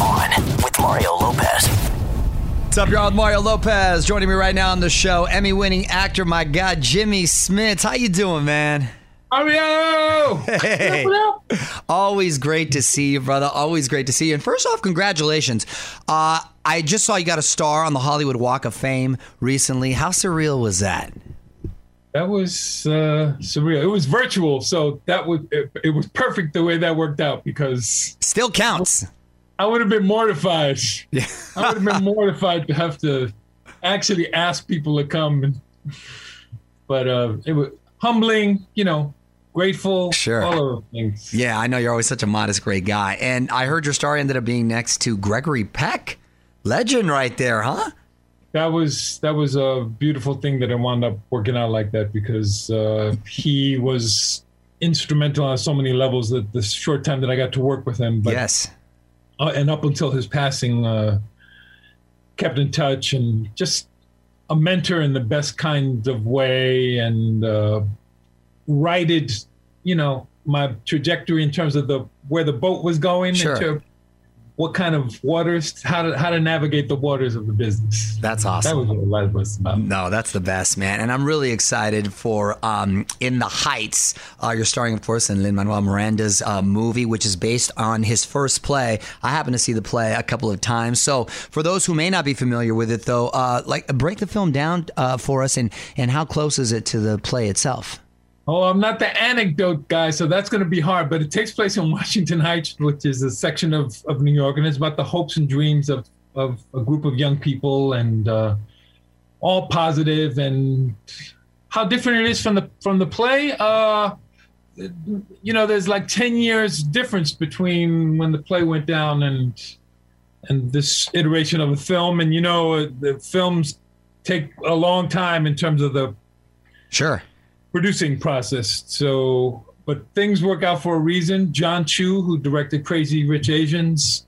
On with Mario Lopez. What's up, y'all? With Mario Lopez joining me right now on the show. Emmy-winning actor, my God, Jimmy Smits. How you doing, man? Mario! Hey. Always great to see you, brother. Always great to see you. And first off, congratulations. Uh, I just saw you got a star on the Hollywood Walk of Fame recently. How surreal was that? That was uh, surreal. It was virtual, so that was it, it was perfect the way that worked out because Still counts. I would have been mortified. Yeah. I would have been mortified to have to actually ask people to come. And, but uh, it was humbling, you know, grateful, Sure. all of things. Yeah, I know you're always such a modest, great guy. And I heard your star ended up being next to Gregory Peck. Legend right there, huh? That was that was a beautiful thing that it wound up working out like that because uh, he was instrumental on so many levels that the short time that I got to work with him. But yes. Uh, and up until his passing, uh, kept in touch and just a mentor in the best kind of way and uh, righted, you know, my trajectory in terms of the where the boat was going, Sure. into what kind of waters, how to how to navigate the waters of the business. That's awesome. That was what life was about. No, that's the best, man. And I'm really excited for um, In the Heights. Uh, you're starring, of course, in Lin Manuel Miranda's uh, movie, which is based on his first play. I happen to see the play a couple of times. So, for those who may not be familiar with it, though, uh, like break the film down uh, for us, and and how close is it to the play itself? Oh, I'm not the anecdote guy, so that's going to be hard. But it takes place in Washington Heights, which is a section of, of New York, and it's about the hopes and dreams of, of a group of young people, and uh, all positive. And how different it is from the from the play. Uh, you know, there's like ten years difference between when the play went down and and this iteration of a film. And you know, uh, the films take a long time in terms of the Sure. Producing process. So, but things work out for a reason. Jon Chu, who directed Crazy Rich Asians,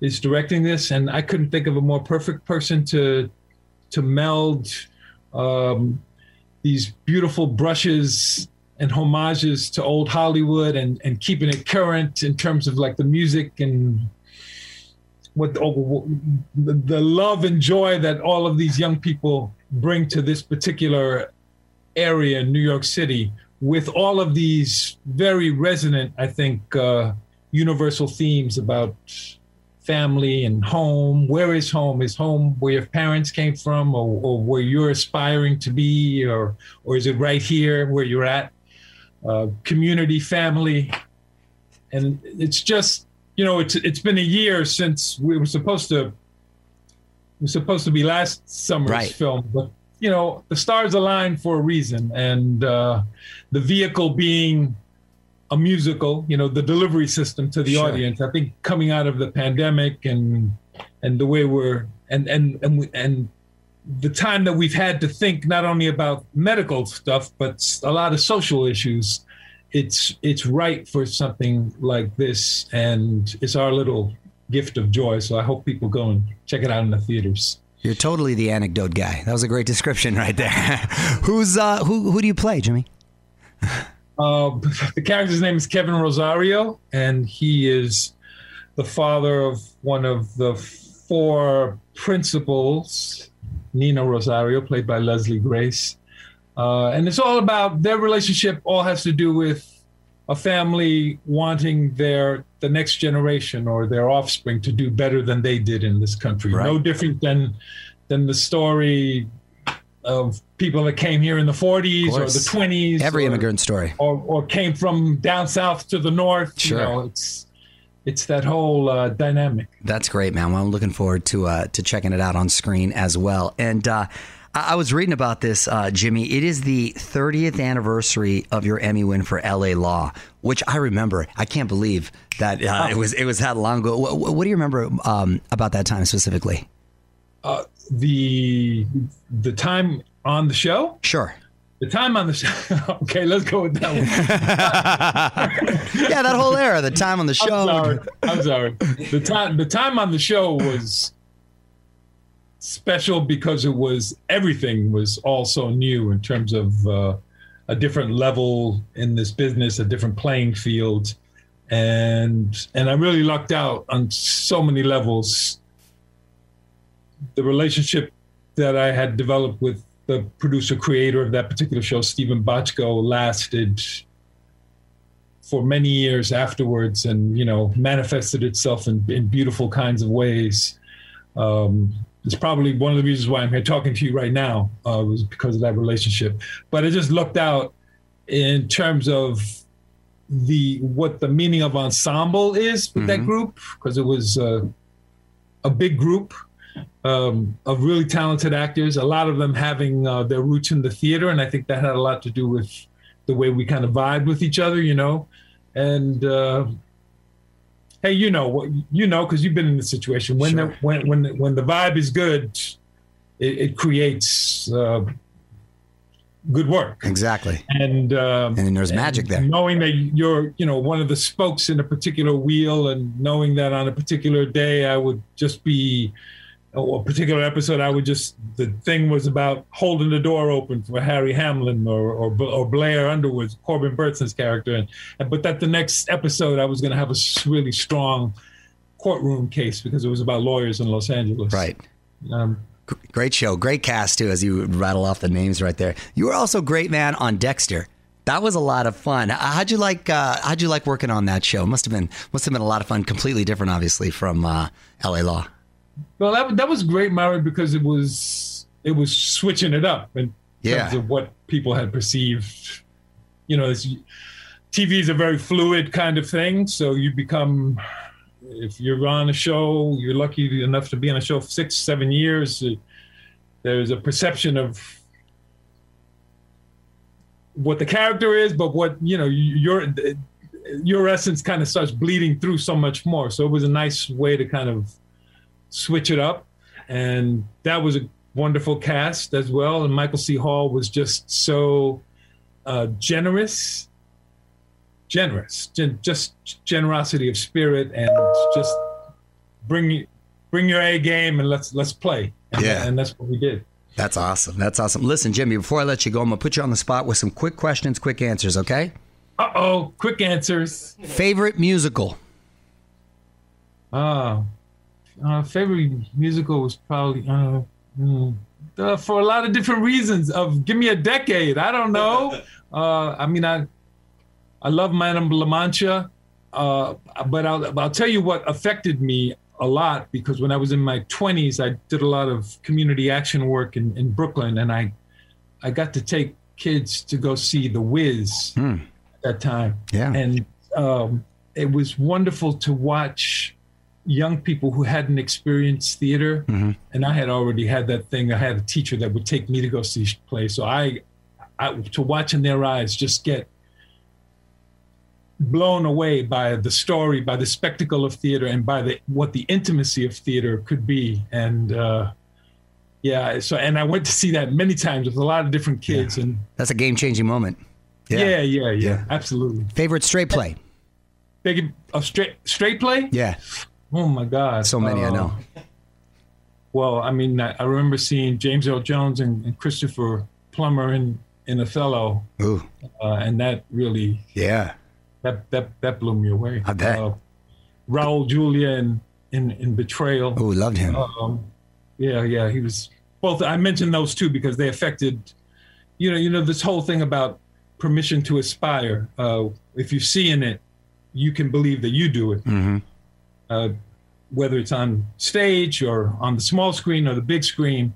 is directing this, and I couldn't think of a more perfect person to to meld um, these beautiful brushes and homages to old Hollywood and and keeping it current in terms of like the music and what oh, the, the love and joy that all of these young people bring to this particular area in New York City with all of these very resonant, I think, uh, universal themes about family and home. Where is home? Is home where your parents came from or, or where you're aspiring to be or, or is it right here where you're at? Uh, community, family. And it's just you know, it's it's been a year since we were supposed to. It was supposed to be last summer's Right. film, but you know, the stars aligned for a reason, and uh, the vehicle being a musical, you know, the delivery system to the Sure. audience. I think coming out of the pandemic and and the way we're and and and we, and the time that we've had to think not only about medical stuff but a lot of social issues it's it's right for something like this and it's our little gift of joy so i hope people go and check it out in the theaters You're totally the anecdote guy. That was a great description right there. Who's uh who who do you play, Jimmy? uh, the character's name is kevin rosario and he is the father of one of the four principals nina rosario played by leslie grace uh, and it's all about their relationship all has to do with a family wanting their the next generation or their offspring to do better than they did in this country Right. no different than than the story of people that came here in the 40s or the 20s Every or- immigrant story. or, or came from down south to the north Sure. you know it's it's that whole uh, dynamic That's great, man. Well, I'm looking forward to uh, to checking it out on screen as well. And uh, I, I was reading about this, uh, Jimmy. It is the 30th anniversary of your Emmy win for L.A. Law, which I remember. I can't believe that uh, it was it was that long ago. What, what do you remember um, about that time specifically? the the time on the show Sure. the time on the show okay let's go with that one Yeah, that whole era, the time on the show. I'm sorry. I'm sorry. The time the time on the show was special because it was everything was all so new in terms of uh, a different level in this business, a different playing field, and and I really lucked out on so many levels. The relationship that I had developed with the producer creator of that particular show, Steven Bochco, lasted for many years afterwards and you know manifested itself in, in beautiful kinds of ways um, it's probably one of the reasons why i'm here talking to you right now uh, was because of that relationship but i just looked out in terms of the what the meaning of ensemble is with that group because it was uh, a big group um, of really talented actors a lot of them having uh, their roots in the theater and i think that had a lot to do with the way we kind of vibe with each other, you know. And uh, hey, you know what you know because you've been in the situation when the when when the, when the vibe is good, it, it creates uh, good work. Exactly. And um, And there's magic there. Knowing that you're you know one of the spokes in a particular wheel, and knowing that on a particular day I would just be a particular episode, I would just the thing was about holding the door open for Harry Hamlin or or, or Blair Underwood, Corbin Bernsen's character, and, and but that the next episode I was going to have a really strong courtroom case because it was about lawyers in Los Angeles. Right. Um, Great show, great cast too. As you rattle off the names right there, you were also great man on Dexter. That was a lot of fun. How'd you like? Uh, how'd you like working on that show? Must have been must have been a lot of fun. Completely different, obviously, from uh, L.A. Law. Well, that that was great, Mary, because it was it was switching it up in Yeah. terms of what people had perceived. You know, this, TV is a very fluid kind of thing, so you become if you're on a show, you're lucky enough to be on a show for six, seven years. There's a perception of what the character is, but what you know, your your essence kind of starts bleeding through so much more. So it was a nice way to kind of switch it up, and that was a wonderful cast as well. And Michael C. Hall was just so uh, generous generous, gen- just generosity of spirit, and just bring bring your A game and let's let's play. And, Yeah. and that's what we did. That's awesome. That's awesome. Listen, Jimmy, before I let you go, I'm gonna put you on the spot with some quick questions, quick answers. Okay? Uh oh, quick answers. Favorite musical? Uh, uh, favorite musical was probably uh, mm, uh, for a lot of different reasons. Of give me a decade. I don't know. Uh, I mean, I I love Man of La Mancha, uh, but I'll, I'll tell you what affected me a lot because when I was in my 20s, I did a lot of community action work in, in Brooklyn, and I I got to take kids to go see The Wiz at that time Yeah. and um, it was wonderful to watch young people who hadn't experienced theater, and I had already had that thing. I had a teacher that would take me to go see plays, so I, I to watch in their eyes just get blown away by the story, by the spectacle of theater, and by the what the intimacy of theater could be. And uh, yeah, so and I went to see that many times with a lot of different kids, and That's a game changing moment. yeah, yeah, yeah, Yeah. absolutely. Favorite straight play? Big a straight straight play. Yeah. Oh my God, So many, I Uh, know. Well, I mean, I, I remember seeing James Earl Jones and, and Christopher Plummer in in Othello, Ooh. uh, and that really Yeah. that that that blew me away. I bet. Uh, Raul Julia in in, in Betrayal. Ooh, loved him. Um, yeah, yeah, he was both. I mentioned those two because they affected, you know, you know this whole thing about permission to aspire. Uh, if you see in it, you can believe that you do it. Uh, whether it's on stage or on the small screen or the big screen.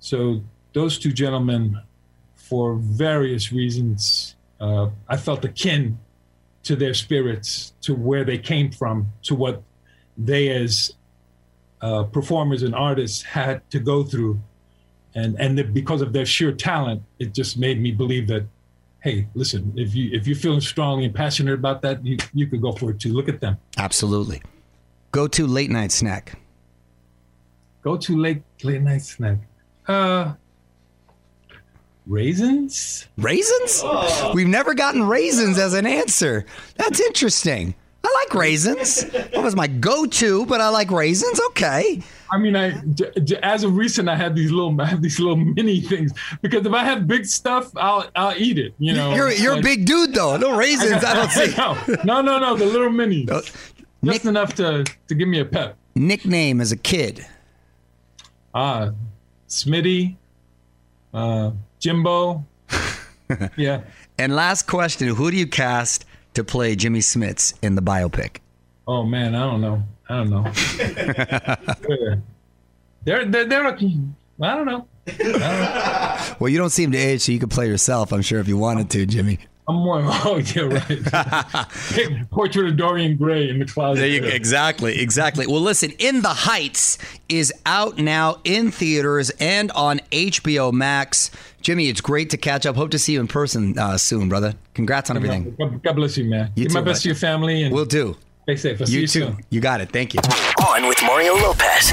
So those two gentlemen, for various reasons, uh, I felt akin to their spirits, to where they came from, to what they as uh, performers and artists had to go through, and and that because of their sheer talent, it just made me believe that, hey, listen, if you if you're feeling strongly and passionate about that, you you could go for it too. Look at them. Absolutely. Go to late night snack. Go to late late night snack. Uh, raisins. Raisins? We've never gotten raisins as an answer. That's interesting. I like raisins. That was my go to, but I like raisins. Okay. I mean, I j- j- as of recent, I had these little I have these little mini things because if I have big stuff, I'll I'll eat it. You know, You're, you're a big dude, though. No raisins, I don't see. no, no, no, no, the little minis. Just enough to to give me a pep. Nickname as a kid. Ah, Smitty, uh, Jimbo. yeah. And last question Who do you cast to play Jimmy Smits in the biopic? Oh man, I don't know. I don't know. they're they're they're. not. I don't know. Well, you don't seem to age, so you could play yourself, I'm sure, if you wanted to, Jimmy. I'm more. Oh yeah, right. Portrait of Dorian Gray in the closet. There you go. Exactly, exactly. Well, listen, In the Heights is out now in theaters and on HBO Max. Jimmy, it's great to catch up. Hope to see you in person uh, soon, brother. Congrats on everything. God, God bless you, man. You Give my best bud. to your family and We'll do. stay safe. I'll see You you too. soon. You got it. Thank you. On with Mario Lopez.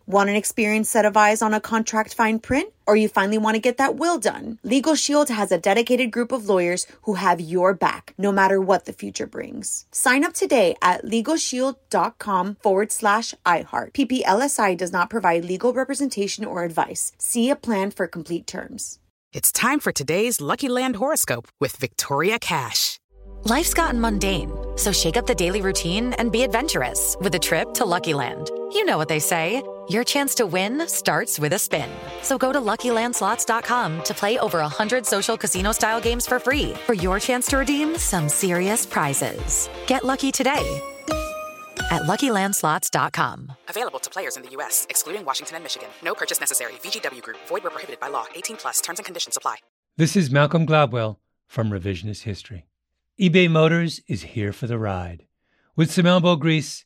Want an experienced set of eyes on a contract fine print? Or you finally want to get that will done? Legal Shield has a dedicated group of lawyers who have your back, no matter what the future brings. Sign up today at LegalShield.com forward slash iHeart. PPLSI does not provide legal representation or advice. See a plan for complete terms. It's time for today's Lucky Land horoscope with Victoria Cash. Life's gotten mundane, so shake up the daily routine and be adventurous with a trip to Lucky Land. You know what they say your chance to win starts with a spin. So go to luckylandslots.com to play over 100 social casino style games for free for your chance to redeem some serious prizes. Get lucky today at luckylandslots.com. Available to players in the U.S., excluding Washington and Michigan. No purchase necessary. VGW Group, void where prohibited by law. 18 plus terms and conditions apply. This is Malcolm Gladwell from Revisionist History. eBay Motors is here for the ride. With some elbow grease,